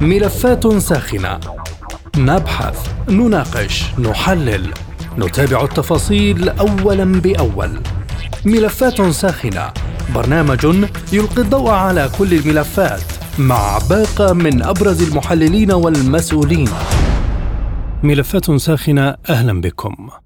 ملفات ساخنة. نبحث نناقش نحلل. نتابع التفاصيل اولا بأول. ملفات ساخنة. برنامج يلقي الضوء على كل الملفات مع باقة من أبرز المحللين والمسؤولين. ملفات ساخنة أهلا بكم.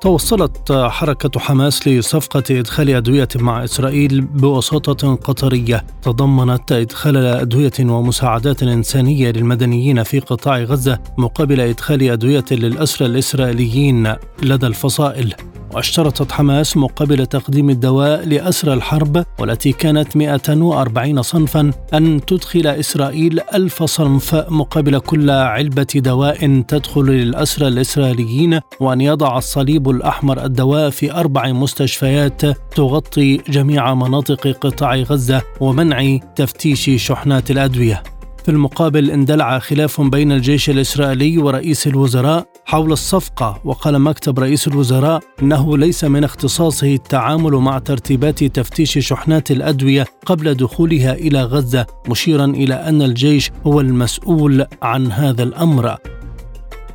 توصلت حركة حماس لصفقة إدخال أدوية مع إسرائيل بوساطة قطرية. تضمنت إدخال أدوية ومساعدات إنسانية للمدنيين في قطاع غزة مقابل إدخال أدوية للأسرى الإسرائيليين لدى الفصائل. وأشترطت حماس مقابل تقديم الدواء لأسرى الحرب والتي كانت 140 صنفا أن تدخل إسرائيل ألف صنف مقابل كل علبة دواء تدخل للأسرى الإسرائيليين وأن يضع الصليب الأحمر الدواء في أربع مستشفيات تغطي جميع مناطق قطاع غزة ومنع تفتيش شحنات الأدوية. في المقابل اندلع خلاف بين الجيش الإسرائيلي ورئيس الوزراء حول الصفقة وقال مكتب رئيس الوزراء إنه ليس من اختصاصه التعامل مع ترتيبات تفتيش شحنات الأدوية قبل دخولها إلى غزة مشيرا إلى أن الجيش هو المسؤول عن هذا الأمر.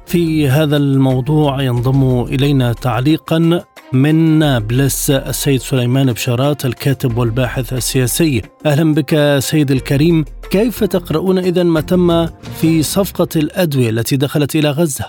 في هذا الموضوع ينضم إلينا تعليقا من نابلس السيد سليمان بشارات الكاتب والباحث السياسي. أهلا بك سيد الكريم. كيف تقرؤون إذا ما تم في صفقة الأدوية التي دخلت إلى غزة؟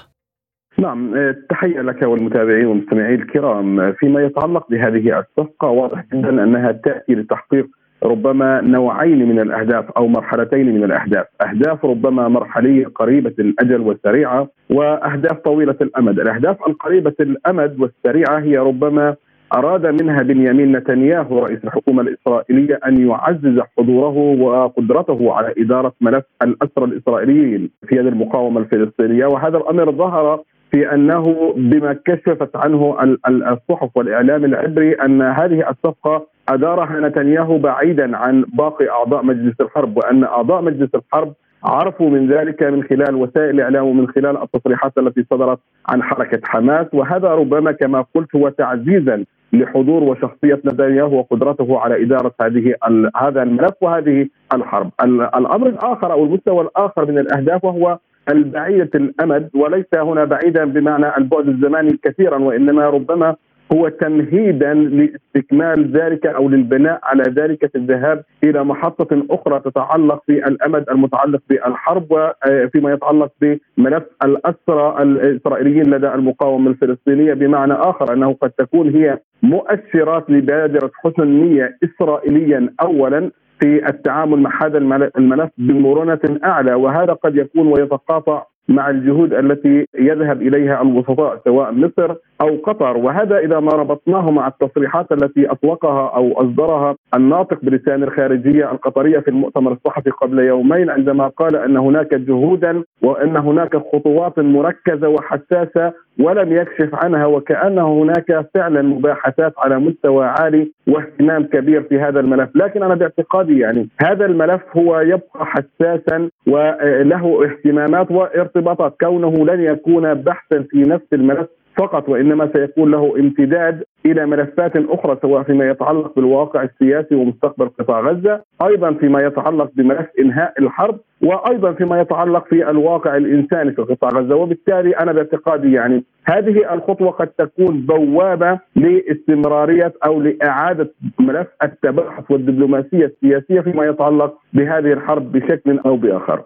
نعم تحية لك والمتابعين والمستمعين الكرام. فيما يتعلق بهذه الصفقة واضح جدا أنها تأتي لتحقيق ربما نوعين من الأهداف أو مرحلتين من الأهداف، أهداف ربما مرحلية قريبة الأجل والسريعة وأهداف طويلة الأمد، الأهداف القريبة الأمد والسريعة هي ربما أراد منها بنيامين نتنياهو رئيس الحكومة الإسرائيلية أن يعزز حضوره وقدرته على إدارة ملف الأسرى الإسرائيليين في يد المقاومة الفلسطينية. وهذا الأمر ظهر في أنه بما كشفت عنه الصحف والإعلام العبري أن هذه الصفقة ادارها نتنياهو بعيدا عن باقي أعضاء مجلس الحرب وأن أعضاء مجلس الحرب عرفوا من ذلك من خلال وسائل الاعلام ومن خلال التصريحات التي صدرت عن حركة حماس وهذا ربما كما قلت هو تعزيزا لحضور وشخصية نتنياهو وقدرته على إدارة هذه هذا الملف وهذه الحرب. الأمر الآخر أو المستوى الآخر من الأهداف وهو البعيدة الأمد وليس هنا بعيدا بمعنى البعد الزماني كثيرا وإنما ربما هو تمهيدا لاستكمال ذلك أو للبناء على ذلك في الذهاب إلى محطة أخرى تتعلق في الامد المتعلق بالحرب وفيما يتعلق بملف الأسرى الإسرائيليين لدى المقاومة الفلسطينية بمعنى آخر أنه قد تكون هي مؤشرات لبادرة حسن نية اسرائيليا اولا في التعامل مع هذا الملف بمرونة أعلى وهذا قد يكون ويتقاطع مع الجهود التي يذهب إليها الوسطاء سواء مصر أو قطر. وهذا إذا ما ربطناه مع التصريحات التي أطلقها أو أصدرها الناطق بلسان الخارجية القطرية في المؤتمر الصحفي قبل يومين عندما قال أن هناك جهودا وأن هناك خطوات مركزة وحساسة ولم يكشف عنها وكأن هناك فعلا مباحثات على مستوى عالي واهتمام كبير في هذا الملف. لكن أنا باعتقادي يعني هذا الملف هو يبقى حساسا وله اهتمامات وارتباطات. كونه لن يكون بحثا في نفس الملف فقط وإنما سيكون له امتداد إلى ملفات أخرى سواء فيما يتعلق بالواقع السياسي ومستقبل قطاع غزة، أيضا فيما يتعلق بملف إنهاء الحرب، وأيضا فيما يتعلق في الواقع الإنساني في قطاع غزة، وبالتالي أنا باعتقادي يعني هذه الخطوة قد تكون بوابة لاستمرارية أو لإعادة ملف التباحث والدبلوماسية السياسية فيما يتعلق بهذه الحرب بشكل أو بآخر.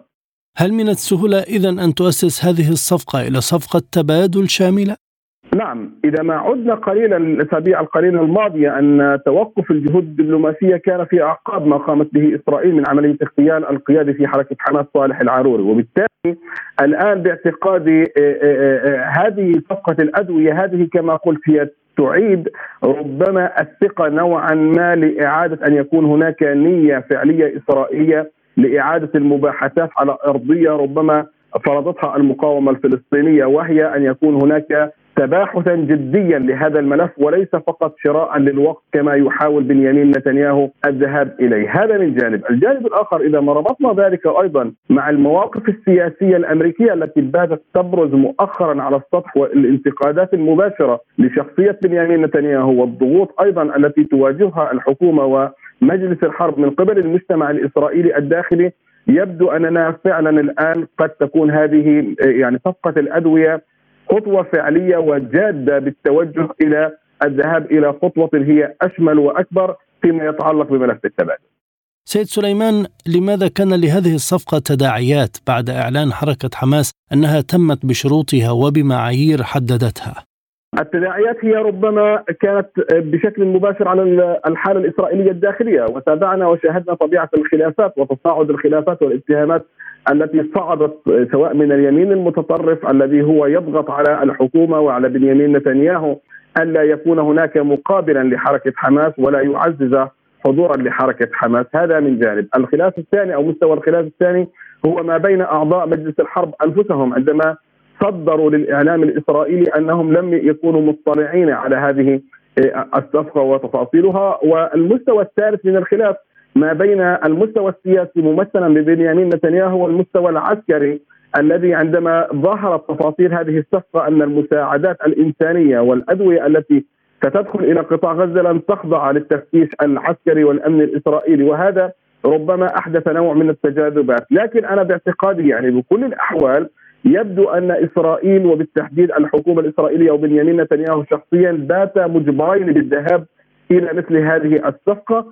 هل من السهولة اذا أن تؤسس هذه الصفقة إلى صفقة تبادل شاملة؟ نعم إذا ما عدنا قليلا الأسابيع القليلة الماضية أن توقف الجهود الدبلوماسية كان في أعقاب ما قامت به إسرائيل من عملية اغتيال القيادي في حركة حماس صالح العاروري وبالتالي الآن باعتقادي آه، آه، آه، هذه صفقة الأدوية هذه كما قلت هي تعيد ربما الثقة نوعا ما لإعادة أن يكون هناك نية فعلية إسرائيلية لإعادة المباحثات على أرضية ربما فرضتها المقاومة الفلسطينية وهي أن يكون هناك تباحثا جديا لهذا الملف وليس فقط شراء للوقت كما يحاول بنيامين نتنياهو الذهاب إليه، هذا من جانب، الجانب الآخر إذا ما ربطنا ذلك أيضا مع المواقف السياسية الأمريكية التي باتت تبرز مؤخرا على السطح والانتقادات المباشرة لشخصية بنيامين نتنياهو والضغوط أيضا التي تواجهها الحكومة ومجلس الحرب من قبل المجتمع الإسرائيلي الداخلي. يبدو أننا فعلا الآن قد تكون هذه يعني صفقة الأدوية خطوة فعلية وجادة بالتوجه إلى الذهاب إلى خطوة هي أشمل وأكبر فيما يتعلق بملف التبادل. سيد سليمان لماذا كان لهذه الصفقة تداعيات بعد إعلان حركة حماس أنها تمت بشروطها وبمعايير حددتها؟ التداعيات هي ربما كانت بشكل مباشر على الحالة الإسرائيلية الداخلية وتابعنا وشاهدنا طبيعة الخلافات وتصاعد الخلافات والاتهامات التي صعدت سواء من اليمين المتطرف الذي هو يضغط على الحكومة وعلى بنيامين نتنياهو الا يكون هناك مقابلا لحركة حماس ولا يعزز حضورا لحركة حماس. هذا من جانب، الخلاف الثاني أو مستوى الخلاف الثاني هو ما بين أعضاء مجلس الحرب أنفسهم عندما صدروا للإعلام الإسرائيلي أنهم لم يكونوا مطلعين على هذه الصفقة وتفاصيلها. والمستوى الثالث من الخلاف ما بين المستوى السياسي ممثلا ببنيامين نتنياهو والمستوى العسكري الذي عندما ظهرت تفاصيل هذه الصفقة أن المساعدات الإنسانية والأدوية التي ستدخل إلى قطاع غزة لن تخضع للتفتيش العسكري والأمن الإسرائيلي. وهذا ربما أحدث نوع من التجاذبات، لكن أنا باعتقادي يعني بكل الأحوال يبدو أن إسرائيل وبالتحديد الحكومة الإسرائيلية وبنيامين نتنياهو شخصيا بات مجبرين بالذهاب إلى مثل هذه الصفقة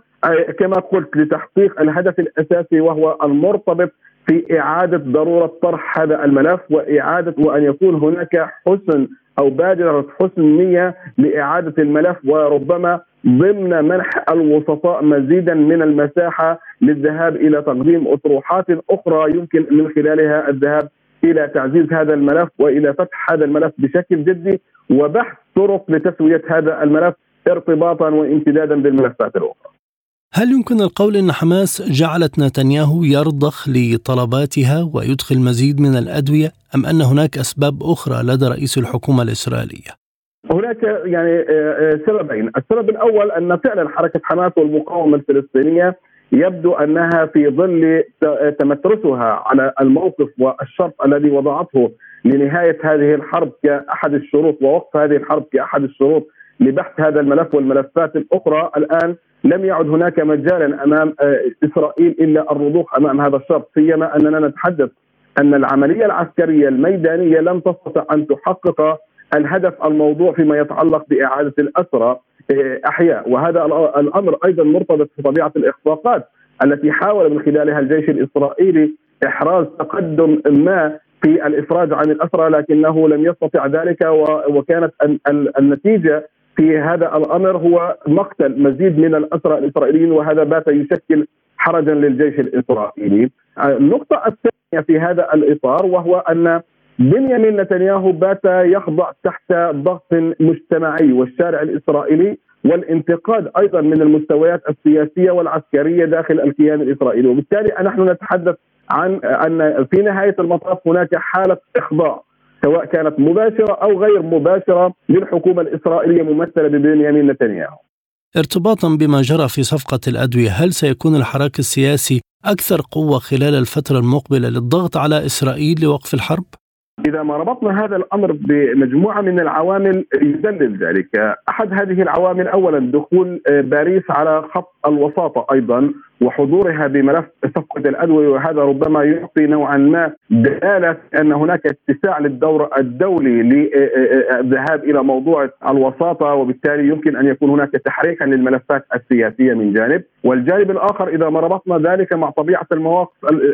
كما قلت لتحقيق الهدف الأساسي وهو المرتبط في إعادة ضرورة طرح هذا الملف وإعادة وأن يكون هناك حسن أو بادرة حسن نية لإعادة الملف وربما ضمن منح الوسطاء مزيدا من المساحة للذهاب إلى تقديم أطروحات أخرى يمكن من خلالها الذهاب إلى تعزيز هذا الملف وإلى فتح هذا الملف بشكل جدي وبحث طرق لتسوية هذا الملف ارتباطا وامتدادا بالملفات الأخرى. هل يمكن القول إن حماس جعلت نتنياهو يرضخ لطلباتها ويدخل مزيد من الأدوية أم أن هناك أسباب أخرى لدى رئيس الحكومة الإسرائيلية؟ هناك يعني آه، آه، سببين، السبب الأول أن فعلا حركة حماس والمقاومة الفلسطينية يبدو أنها في ظل تمترسها على الموقف والشرط الذي وضعته لنهاية هذه الحرب كأحد الشروط ووقف هذه الحرب كأحد الشروط لبحث هذا الملف والملفات الأخرى. الآن لم يعد هناك مجالا أمام آه، إسرائيل إلا الرضوخ أمام هذا الشرط سيما أننا نتحدث أن العملية العسكرية الميدانية لم تستطع أن تحقق الهدف الموضوع فيما يتعلق بإعادة الأسرى. أحياء وهذا الأمر أيضا مرتبط بطبيعة الإخفاقات التي حاول من خلالها الجيش الإسرائيلي إحراز تقدم ما في الإفراج عن الأسرى لكنه لم يستطع ذلك وكانت النتيجة في هذا الأمر هو مقتل مزيد من الأسرى الإسرائيليين وهذا بات يشكل حرجا للجيش الإسرائيلي. النقطة الثانية في هذا الإطار وهو أن بنيامين نتنياهو بات يخضع تحت ضغط مجتمعي والشارع الإسرائيلي والانتقاد أيضا من المستويات السياسية والعسكرية داخل الكيان الإسرائيلي وبالتالي نحن نتحدث عن أن في نهاية المطاف هناك حالة إخضاع سواء كانت مباشرة أو غير مباشرة للحكومة الإسرائيلية ممثلة ببنيامين نتنياهو. ارتباطا بما جرى في صفقة الأدوية، هل سيكون الحراك السياسي أكثر قوة خلال الفترة المقبلة للضغط على إسرائيل لوقف الحرب؟ إذا ما ربطنا هذا الأمر بمجموعة من العوامل يدلل ذلك، أحد هذه العوامل اولا دخول باريس على خط الوساطة أيضا. وحضورها بملف صفقه الأدوية وهذا ربما يعطي نوعا ما دلالة أن هناك اتساع للدور الدولي للذهاب إلى موضوع الوساطة وبالتالي يمكن أن يكون هناك تحريكا للملفات السياسية من جانب، والجانب الآخر إذا ما ربطنا ذلك مع طبيعة المواقف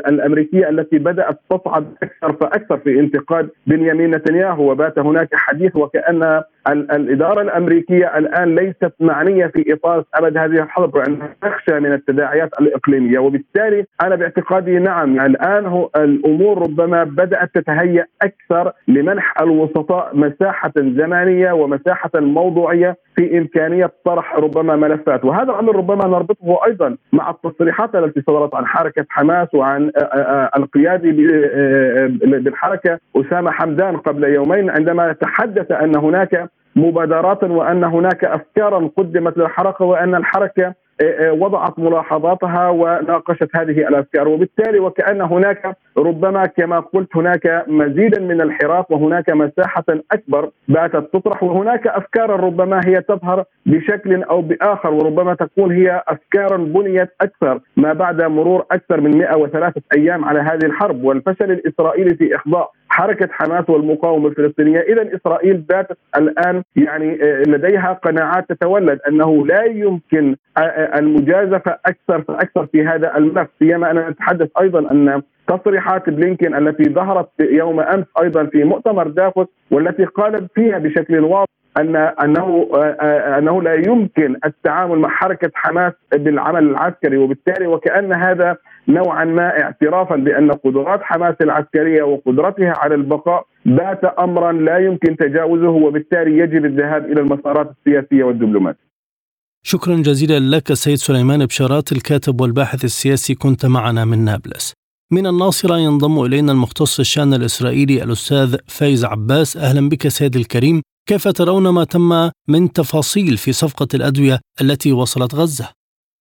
الأمريكية التي بدأت تصعد أكثر فأكثر في انتقاد بنيامين نتنياهو وبات هناك حديث وكأن الإدارة الأمريكية الآن ليست معنية في إطار أبد هذه الحرب وانها تخشى من التداعيات الإقليمية. وبالتالي أنا باعتقادي نعم الآن هو الأمور ربما بدأت تتهيأ أكثر لمنح الوسطاء مساحة زمانيه ومساحة موضوعية في إمكانية طرح ربما ملفات. وهذا الأمر ربما نربطه أيضا مع التصريحات التي صدرت عن حركة حماس وعن القيادي بالحركة أسامة حمدان قبل يومين عندما تحدث أن هناك مبادرات وأن هناك أفكارا قدمت للحركة وأن الحركة آه، آه، وضعت ملاحظاتها وناقشت هذه الأفكار. وبالتالي وكأن هناك ربما كما قلت هناك مزيدا من الحراك وهناك مساحة أكبر باتت تطرح وهناك أفكار ربما هي تظهر بشكل أو بآخر وربما تكون هي أفكار بنيت أكثر ما بعد مرور أكثر من 103 أيام على هذه الحرب. والفشل الإسرائيلي في إخضاع حركة حماس والمقاومة الفلسطينية، إذا إسرائيل باتت الآن يعني آه، لديها قناعات تتولد أنه لا يمكن آه، آه، المجازفة أكثر فاكثر في هذا الملف، سيما أنا نتحدث أيضا أن تصريحات بلينكين التي ظهرت يوم أمس أيضا في مؤتمر دافوس والتي قالت فيها بشكل واضح أن أنه أنه لا يمكن التعامل مع حركة حماس بالعمل العسكري. وبالتالي وكأن هذا نوعا ما اعترافا بأن قدرات حماس العسكرية وقدرتها على البقاء بات امرا لا يمكن تجاوزه وبالتالي يجب الذهاب إلى المسارات السياسية والدبلوماسية. شكرا جزيلا لك سيد سليمان بشارات الكاتب والباحث السياسي كنت معنا من نابلس. من الناصرة ينضم إلينا المختص الشأن الإسرائيلي الأستاذ فايز عباس أهلا بك سيد الكريم كيف ترون ما تم من تفاصيل في صفقة الأدوية التي وصلت غزة؟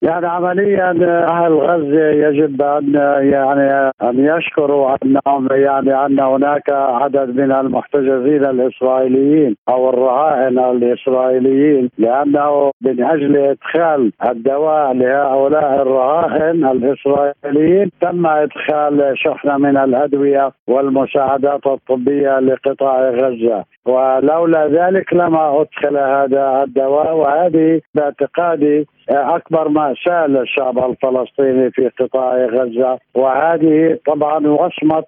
يعني عمليا أهل غزة يجب أن يعني أن يشكروا أنهم يعني أن هناك عدد من المحتجزين الإسرائيليين أو الرهائن الإسرائيليين لأنه من أجل إدخال الدواء لهؤلاء الرهائن الإسرائيليين تم إدخال شحنة من الأدوية والمساعدات الطبية لقطاع غزة. ولولا ذلك لما أدخل هذا الدواء وهذه باعتقادي أكبر ماساه للشعب الفلسطيني في قطاع غزة. وهذه طبعا وصمة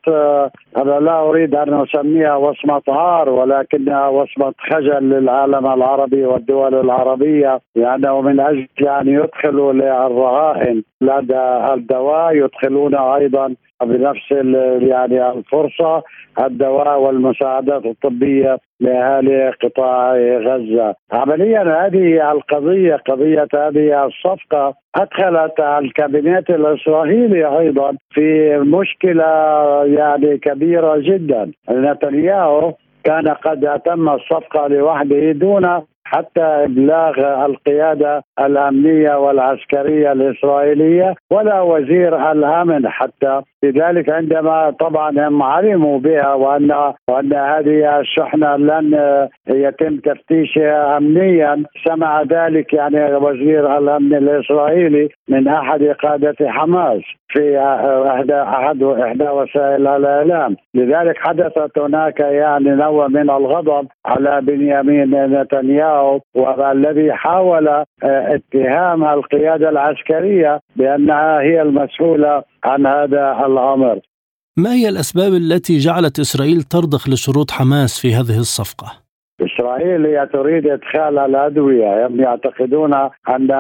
أنا لا أريد أن أسميها وصمة عار ولكنها وصمة خجل للعالم العربي والدول العربية لأنه من أجل أن يدخلوا للرهائن لدى الدواء يدخلون أيضا بنفس يعني الفرصة الدواء والمساعدات الطبية لأهالي قطاع غزة. عمليا هذه القضية قضية هذه الصفقة أدخلت الكابينت الاسرائيلي أيضا في مشكلة يعني كبيرة جدا. نتنياهو كان قد أتم الصفقة لوحده دون حتى إبلاغ القيادة الأمنية والعسكرية الإسرائيلية ولا وزير الأمن حتى لذلك عندما طبعا هم علموا بها وان وأن هذه الشحنة لن يتم تفتيشها امنيا سمع ذلك يعني وزير الأمن الإسرائيلي من أحد قادة حماس في احد إحدى وسائل الإعلام. لذلك حدثت هناك يعني نوع من الغضب على بنيامين نتنياهو والذي حاول اتهام القيادة العسكرية بأنها هي المسؤولة عن هذا الأمر. ما هي الأسباب التي جعلت إسرائيل ترضخ لشروط حماس في هذه الصفقة؟ اسرائيل هي تريد إدخال الأدوية. هم يعتقدون أن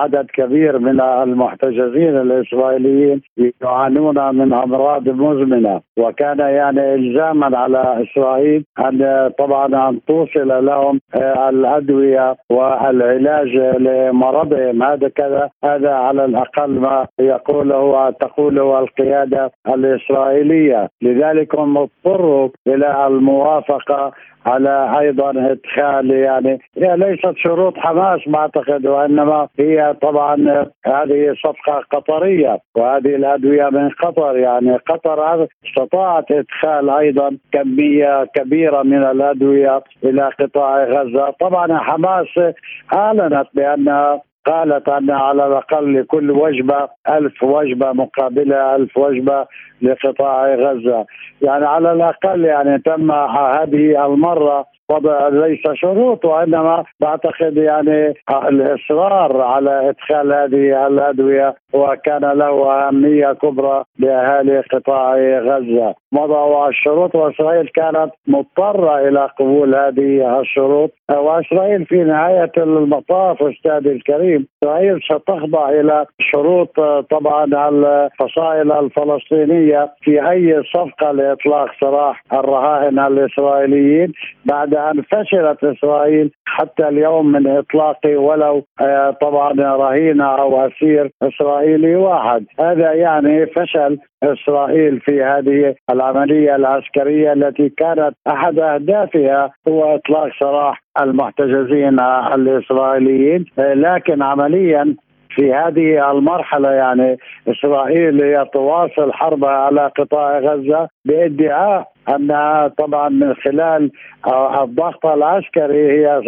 عدد كبير من المحتجزين الإسرائيليين يعانون من أمراض مزمنة. وكان يعني الزاما على إسرائيل أن طبعا أن توصل لهم الأدوية والعلاج لمرضهم. هذا كذا هذا على الأقل ما يقوله تقوله القيادة الإسرائيلية. لذلك هم اضطروا إلى الموافقة على أيضا إدخال يعني هي ليست شروط حماس بعتقد وإنما هي طبعا هذه صفقة قطرية وهذه الأدوية من قطر يعني قطر استطاعت إدخال أيضا كمية كبيرة من الأدوية إلى قطاع غزة. طبعا حماس أعلنت بأن قالت أن على الأقل لكل وجبة ألف وجبة مقابلة ألف وجبة لقطاع غزة. يعني على الأقل يعني تم هذه المرة وضع ليس شروط وإنما بعتقد يعني الإصرار على إدخال هذه الأدوية وكان له أهمية كبرى لأهالي قطاع غزة. وضعوا الشروط وإسرائيل كانت مضطرة إلى قبول هذه الشروط. وإسرائيل في نهاية المطاف استاذي الكريم إسرائيل ستخضع إلى شروط طبعا الفصائل الفلسطينية في أي صفقة لإطلاق سراح الرهائن الإسرائيليين بعد ان فشلت إسرائيل حتى اليوم من إطلاق ولو آه، طبعا رهينه أو أسير إسرائيلي واحد. هذا يعني فشل إسرائيل في هذه العملية العسكرية التي كانت أحد أهدافها هو إطلاق سراح المحتجزين الإسرائيليين. لكن عمليا في هذه المرحلة يعني إسرائيل تواصل حربها على قطاع غزة بإدعاء انها طبعا من خلال الضغط العسكري هي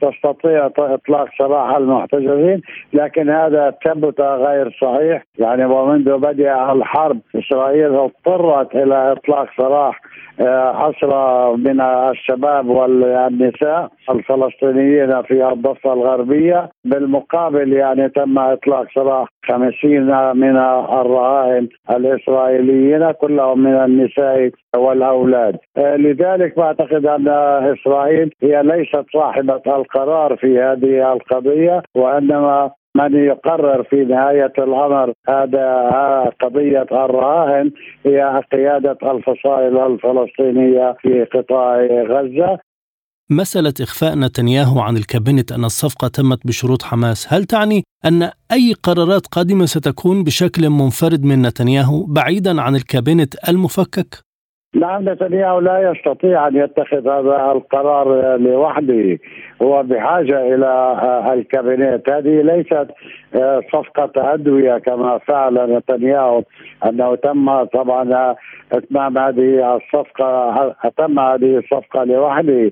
تستطيع إطلاق سراح المحتجزين لكن هذا ثبت غير صحيح. يعني ومنذ بدء الحرب إسرائيل اضطرت إلى إطلاق سراح أسرى من الشباب والنساء الفلسطينيين في الضفة الغربية. بالمقابل يعني تم إطلاق سراح خمسين من الرهائن الإسرائيليين كلهم من النساء والأولاد. لذلك بعتقد أن إسرائيل هي ليست صاحبة القرار في هذه القضية وإنما من يقرر في نهاية الأمر هذا قضية الرهائن هي قيادة الفصائل الفلسطينية في قطاع غزة مسألة إخفاء نتنياهو عن الكابينت أن الصفقة تمت بشروط حماس هل تعني أن أي قرارات قادمة ستكون بشكل منفرد من نتنياهو بعيدا عن الكابينت المفكك؟ نعم نتنياهو لا يستطيع أن يتخذ هذا القرار لوحده. هو بحاجة إلى الكابينت هذه ليست صفقة أدوية كما فعل نتنياهو أنه تم طبعا إتمام هذه الصفقة تم هذه الصفقة لوحده.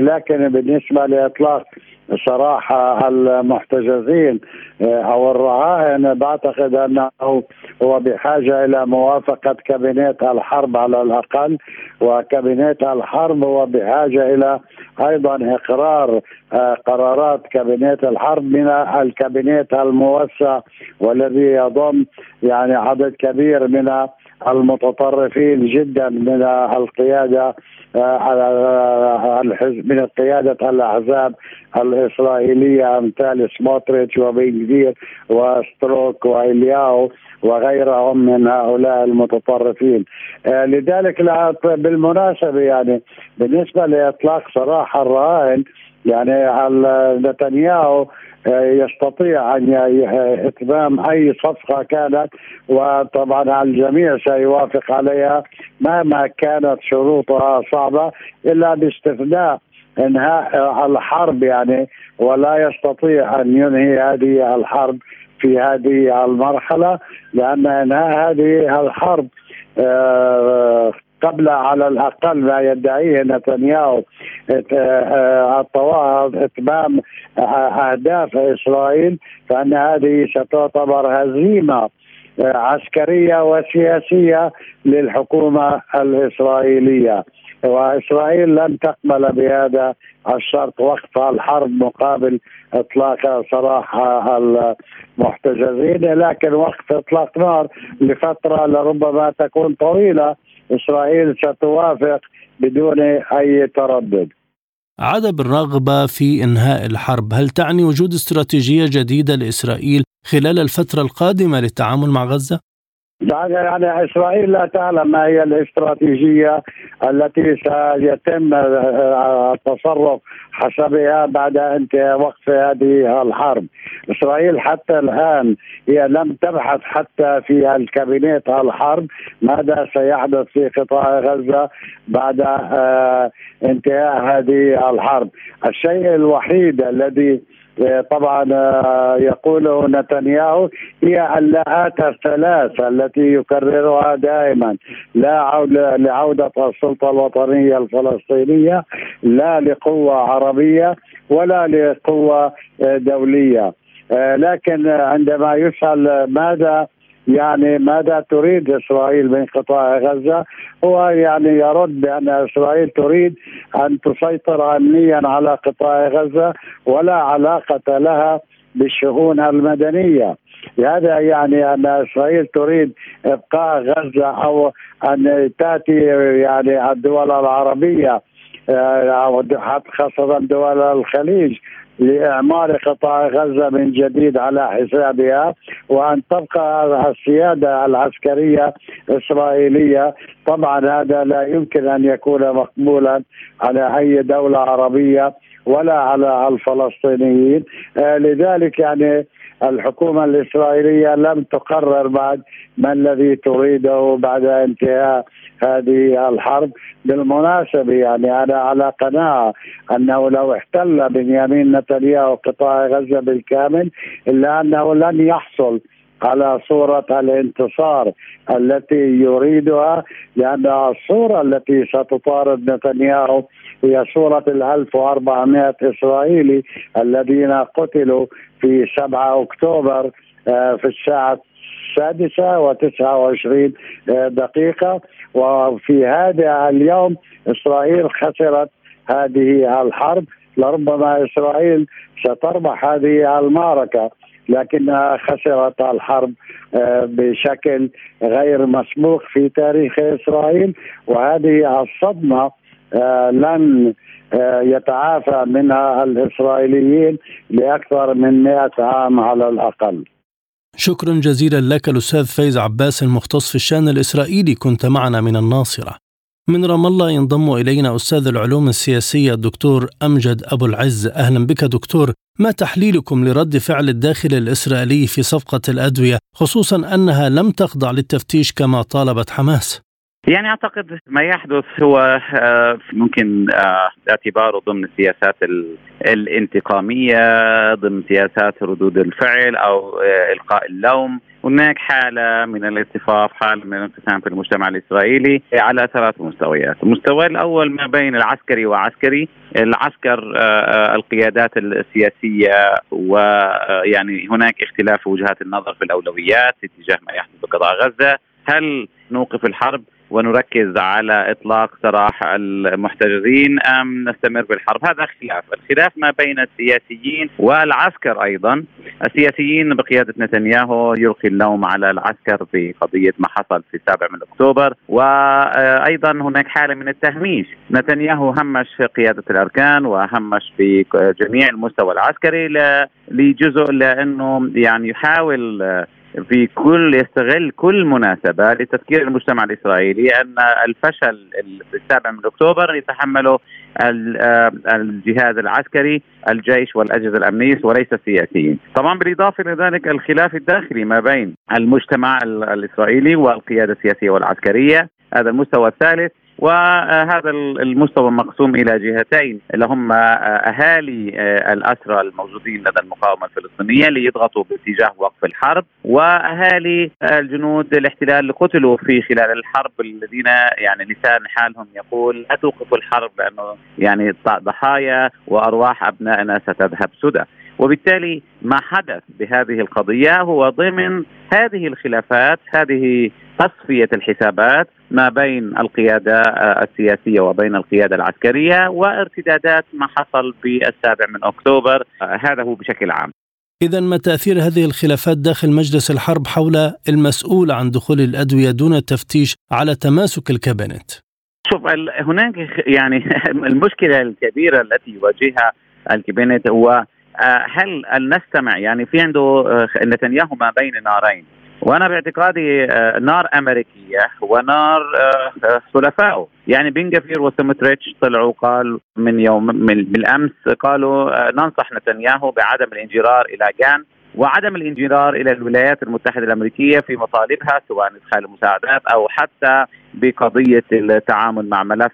لكن بالنسبة لإطلاق سراح المحتجزين أو الرهائن بعتقد أنه هو بحاجة إلى موافقة كابينيت الحرب على الأقل. وكابينيت الحرب هو بحاجة إلى أيضا إقرار قرارات كابينيت الحرب من الكابينيت الموسع والذي يضم يعني عدد كبير من المتطرفين جدا من القيادة آه، الحزب من قيادة الأحزاب الإسرائيلية أمثال سموتريتش وبن وستروك وإلياو وغيرهم من هؤلاء المتطرفين. آه، لذلك بالمناسبة يعني بالنسبة لإطلاق سراح الرهائن يعني نتنياهو آه، يستطيع أن اتمام أي صفقة كانت؟ وطبعا الجميع سيوافق عليها مهما كانت شروطها صعبة إلا باستثناء إنهاء الحرب يعني ولا يستطيع أن ينهي هذه الحرب في هذه المرحلة لأن إنهاء هذه الحرب آه، قبل على الأقل ما يدعيه نتنياهو. إتمام أهداف إسرائيل فأن هذه ستعتبر هزيمة عسكرية وسياسية للحكومة الإسرائيلية. وإسرائيل لن تقبل بهذا الشرط وقف الحرب مقابل إطلاق سراح المحتجزين لكن وقف إطلاق نار لفترة لربما تكون طويلة. إسرائيل ستوافق بدون أي تردد. عدم الرغبه في إنهاء الحرب. هل تعني وجود استراتيجية جديدة لإسرائيل خلال الفترة القادمة للتعامل مع غزة؟ يعني إسرائيل لا تعلم ما هي الاستراتيجية التي سيتم التصرف حسبها بعد انتهاء وقف هذه الحرب. إسرائيل حتى الآن هي لم تبحث حتى في الكابينيت الحرب ماذا سيحدث في قطاع غزة بعد آه، انتهاء هذه الحرب. الشيء الوحيد الذي طبعا آه، يقوله نتنياهو هي اللاءات الثلاث التي يكررها دائما. لا عودة لعودة السلطة الوطنية الفلسطينية لا لقوة عربية ولا لقوة آه، دولية. آه، لكن عندما يسأل ماذا يعني ماذا تريد إسرائيل من قطاع غزة؟ هو يعني يرد بأن إسرائيل تريد أن تسيطر امنيا على قطاع غزة ولا علاقة لها بالشؤون المدنية. هذا يعني أن إسرائيل تريد إبقاء غزة أو أن تأتي يعني الدول العربية آه، خاصة دول الخليج لإعمار قطاع غزة من جديد على حسابها وأن تبقى السيادة العسكرية الاسرائيليه طبعا هذا لا يمكن أن يكون مقبولا على أي دولة عربية ولا على الفلسطينيين. آه، لذلك يعني الحكومة الإسرائيلية لم تقرر بعد ما الذي تريده بعد انتهاء هذه الحرب بالمناسبة يعني أنا على قناعة أنه لو احتل بنيامين نتنياهو قطاع غزة بالكامل إلا أنه لن يحصل على صورة الانتصار التي يريدها لأن الصورة التي ستطارد نتنياهو هي صورة ال 1400 إسرائيلي الذين قتلوا في 7 أكتوبر آه، في الساعة السادسة وتسعة وعشرين آه، دقيقة. وفي هذا اليوم إسرائيل خسرت هذه الحرب. لربما إسرائيل ستربح هذه المعركة لكنها خسرت الحرب آه، بشكل غير مسبوق في تاريخ إسرائيل. وهذه الصدمة آه، لن يتعافى منها الإسرائيليين لأكثر من 100 عام على الأقل. شكرا جزيلا لك الأستاذ فايز عباس المختص في الشأن الإسرائيلي. كنت معنا من الناصرة. من رام الله ينضم إلينا أستاذ العلوم السياسية الدكتور أمجد أبو العز. أهلا بك دكتور. ما تحليلكم لرد فعل الداخل الإسرائيلي في صفقة الأدوية خصوصا أنها لم تخضع للتفتيش كما طالبت حماس؟ يعني أعتقد ما يحدث هو آه، ممكن آه، اعتباره ضمن السياسات الانتقامية ضمن سياسات ردود الفعل أو آه، إلقاء اللوم. هناك حالة من الاصطفاف حالة من الانقسام في المجتمع الإسرائيلي على ثلاث مستويات. المستوى الأول ما بين العسكري وعسكري. العسكر القيادات السياسية ويعني هناك اختلاف وجهات النظر في الأولويات اتجاه ما يحدث بقطاع غزة. هل نوقف الحرب؟ ونركز على إطلاق سراح المحتجزين أم نستمر بالحرب. هذا خلاف. الخلاف ما بين السياسيين والعسكر أيضا. السياسيين بقيادة نتنياهو يلقي اللوم على العسكر في قضيه ما حصل في السابع من أكتوبر. وأيضا هناك حالة من التهميش. نتنياهو همش قيادة الأركان وهمش في جميع المستوى العسكري لجزء لأنه يعني يحاول في كل يستغل كل مناسبة لتذكير المجتمع الإسرائيلي أن الفشل في السابع من أكتوبر يتحمله آه، الجهاز العسكري الجيش والأجهزة الأمنية وليس السياسيين. طبعا بالإضافة إلى ذلك الخلاف الداخلي ما بين المجتمع الإسرائيلي والقيادة السياسية والعسكرية هذا المستوى الثالث وهذا المستوى مقسوم إلى جهتين. اللي هم أهالي الأسرى الموجودين لدى المقاومة الفلسطينية ليضغطوا باتجاه وقف الحرب وأهالي الجنود الاحتلال اللي قتلوا في خلال الحرب الذين يعني لسان حالهم يقول لا توقفوا الحرب لأنه يعني ضحايا وأرواح أبنائنا ستذهب سدى وبالتالي ما حدث بهذه القضية هو ضمن هذه الخلافات هذه تصفية الحسابات ما بين القيادة السياسية وبين القيادة العسكرية وارتدادات ما حصل بالسابع من أكتوبر هذا هو بشكل عام. إذا ما تأثير هذه الخلافات داخل مجلس الحرب حول المسؤول عن دخول الأدوية دون التفتيش على تماسك الكابينت؟ شوف هناك يعني المشكلة الكبيرة التي يواجهها الكابينت هو هل نستمع؟ يعني في عنده آه، نتنياهو ما بين نارين. وأنا باعتقادي آه، نار أمريكية ونار حلفائه يعني بن جفير وسمتريتش طلعوا قال من يوم من بالامس قالوا ننصح نتنياهو بعدم الانجرار إلى جان. وعدم الانجرار إلى الولايات المتحدة الأمريكية في مطالبها سواء إدخال المساعدات أو حتى بقضية التعامل مع ملف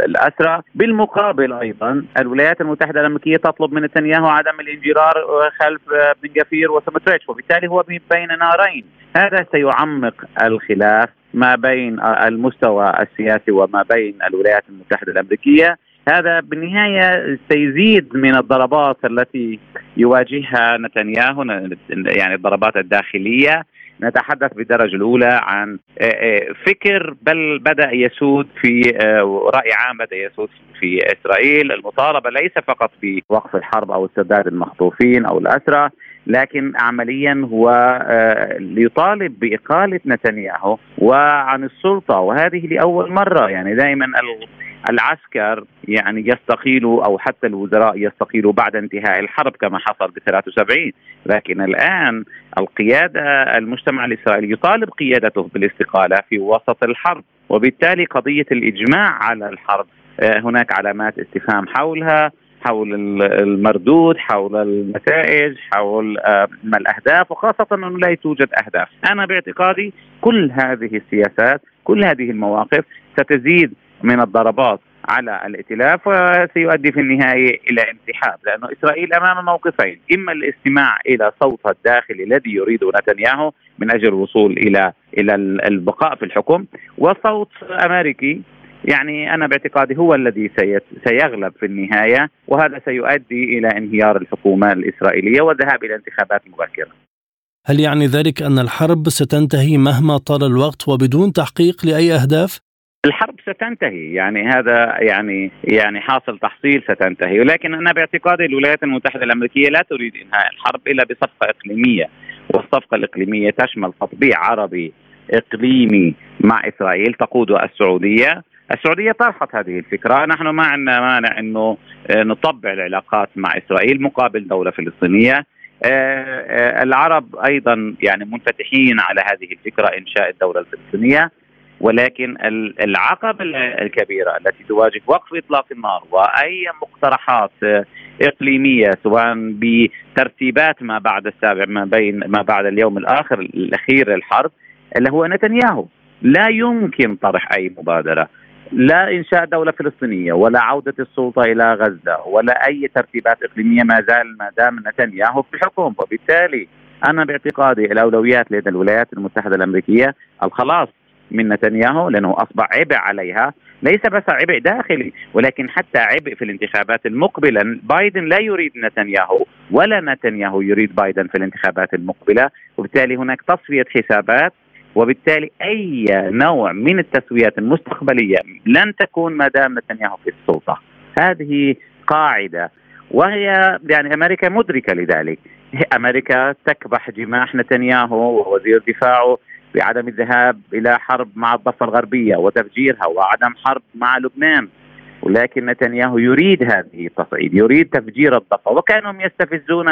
الأسرى، بالمقابل أيضا الولايات المتحدة الأمريكية تطلب من نتنياهو عدم الانجرار خلف بن جفير وسمتريتش وبالتالي هو بين نارين، هذا سيعمق الخلاف ما بين المستوى السياسي وما بين الولايات المتحدة الأمريكية. هذا بالنهاية سيزيد من الضربات التي يواجهها نتنياهو يعني الضربات الداخلية. نتحدث بالدرجة الأولى عن آه، آه، فكر بل بدأ يسود في آه، رأي عام بدأ يسود في إسرائيل. المطالبة ليس فقط بوقف الحرب أو استرداد المخطوفين أو الأسرى لكن عمليا هو يطالب بإقالة نتنياهو وعن السلطة وهذه لأول مرة. يعني دائما العسكر يعني يستقيلوا أو حتى الوزراء يستقيلوا بعد انتهاء الحرب كما حصل ب 73 لكن الآن القيادة المجتمع الإسرائيلي يطالب قيادته بالاستقالة في وسط الحرب وبالتالي قضية الإجماع على الحرب آه، هناك علامات استفهام حولها حول المردود حول النتائج حول آه، ما الأهداف وخاصة أنه لا توجد أهداف. أنا باعتقادي كل هذه السياسات كل هذه المواقف ستزيد من الضربات على الائتلاف وسيؤدي في النهاية إلى انسحاب لأنه إسرائيل أمام موقفين إما الاستماع إلى صوتها الداخلي الذي يريده نتنياهو من أجل الوصول إلى إلى البقاء في الحكم وصوت أمريكي يعني أنا باعتقادي هو الذي سيغلب في النهاية وهذا سيؤدي إلى انهيار الحكومة الإسرائيلية والذهاب إلى انتخابات مبكرة. هل يعني ذلك أن الحرب ستنتهي مهما طال الوقت وبدون تحقيق لأي أهداف؟ الحرب ستنتهي. يعني هذا يعني يعني حاصل تحصيل ستنتهي. ولكن أنا باعتقادي الولايات المتحدة الأمريكية لا تريد إنهاء الحرب إلا بصفقة إقليمية. والصفقة الإقليمية تشمل تطبيع عربي إقليمي مع إسرائيل تقوده السعودية. السعودية طرحت هذه الفكرة. نحن ما عندنا مانع إنه نطبع العلاقات مع إسرائيل مقابل دولة فلسطينية. آه، آه، العرب أيضا يعني منفتحين على هذه الفكرة إنشاء الدولة الفلسطينية. ولكن العقبة الكبيرة التي تواجه وقف إطلاق النار وأي مقترحات إقليمية سواء بترتيبات ما بعد السابع ما بين ما بعد اليوم الآخر الأخير للحرب اللي هو نتنياهو. لا يمكن طرح أي مبادرة. لا إنشاء دولة فلسطينية ولا عودة السلطة إلى غزة ولا أي ترتيبات إقليمية ما زال ما دام نتنياهو في الحكم. وبالتالي أنا باعتقادي الأولويات لدى الولايات المتحدة الأمريكية الخلاص. من نتنياهو لأنه أصبح عبء عليها ليس بس عبء داخلي ولكن حتى عبء في الانتخابات المقبلة. بايدن لا يريد نتنياهو ولا نتنياهو يريد بايدن في الانتخابات المقبلة وبالتالي هناك تصفية حسابات وبالتالي أي نوع من التسويات المستقبلية لن تكون ما دام نتنياهو في السلطة. هذه قاعدة وهي يعني أمريكا مدركة لذلك. أمريكا تكبح جماح نتنياهو ووزير دفاعه. بعدم الذهاب إلى حرب مع الضفة الغربية وتفجيرها وعدم حرب مع لبنان. ولكن نتنياهو يريد هذه التصعيد يريد تفجير الضفة وكانهم يستفزون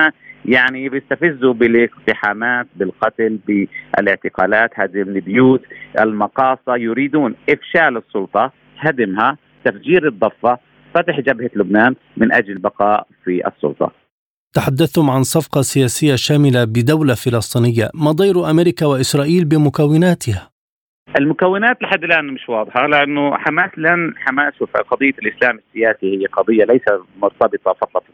يعني بيستفزوا بالاقتحامات بالقتل بالاعتقالات هدم البيوت المقاصة يريدون إفشال السلطة هدمها تفجير الضفة فتح جبهة لبنان من أجل البقاء في السلطة. تحدثتم عن صفقة سياسية شاملة بدولة فلسطينية ما ضير أمريكا وإسرائيل بمكوناتها؟ المكونات لحد الآن مش واضحة لأنه حماس لن حماس قضية الإسلام السياسي هي قضية ليس مرتبطة فقط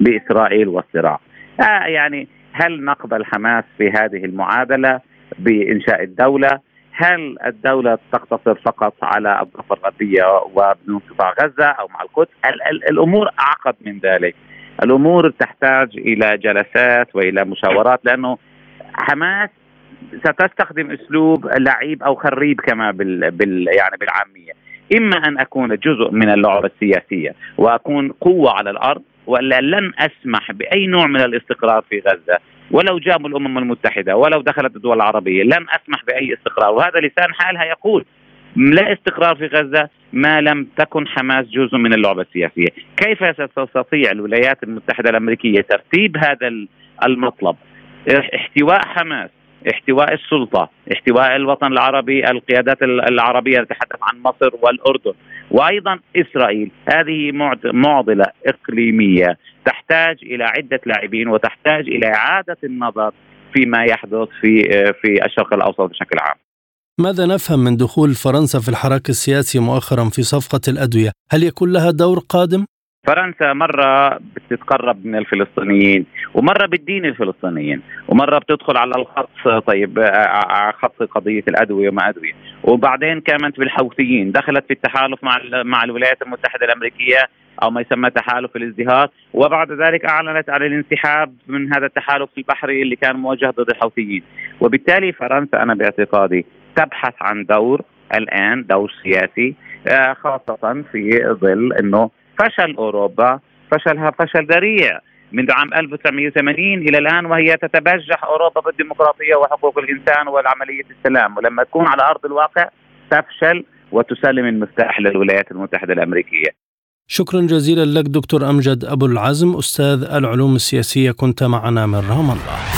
بإسرائيل والصراع. آه يعني هل نقبل حماس في هذه المعادلة بإنشاء الدولة؟ هل الدولة تقتصر فقط على الضفة الغربية وبدون قطاع غزة أو مع القدس؟ الأمور أعقد من ذلك. الأمور تحتاج إلى جلسات وإلى مشاورات لأنه حماس ستستخدم أسلوب لعيب أو خريب كما بال, بال يعني بالعامية. إما أن أكون جزء من اللعبة السياسية وأكون قوة على الأرض ولا لن أسمح بأي نوع من الاستقرار في غزة. ولو جابوا الأمم المتحدة ولو دخلت الدول العربية لن أسمح بأي استقرار. وهذا لسان حالها يقول لا استقرار في غزة ما لم تكن حماس جزء من اللعبة السياسية، كيف ستستطيع الولايات المتحدة الأمريكية ترتيب هذا المطلب؟ احتواء حماس احتواء السلطة، احتواء الوطن العربي، القيادات العربية نتحدث عن مصر والأردن، وأيضا إسرائيل، هذه معضلة إقليمية تحتاج إلى عدة لاعبين وتحتاج إلى إعادة النظر فيما يحدث في في الشرق الأوسط بشكل عام. ماذا نفهم من دخول فرنسا في الحراك السياسي مؤخرا في صفقة الأدوية؟ هل يكون لها دور قادم؟ فرنسا مرة بتتقرب من الفلسطينيين ومرة بتدين الفلسطينيين ومرة بتدخل على الخط طيب على خط قضية الأدوية وما أدوية وبعدين كانت بالحوثيين دخلت في التحالف مع مع الولايات المتحدة الأمريكية أو ما يسمى تحالف الازدهار وبعد ذلك أعلنت عن الانسحاب من هذا التحالف البحري اللي كان موجه ضد الحوثيين وبالتالي فرنسا أنا باعتقادي تبحث عن دور الآن دور سياسي آه، خاصة في ظل إنه فشل أوروبا فشلها فشل ذريع منذ عام 1980 إلى الآن وهي تتبجح أوروبا بالديمقراطية وحقوق الإنسان والعملية السلام ولما تكون على أرض الواقع تفشل وتسلم المفتاح للولايات المتحدة الأمريكية. شكرا جزيلا لك دكتور أمجد أبو العزم أستاذ العلوم السياسية كنت معنا من رام الله.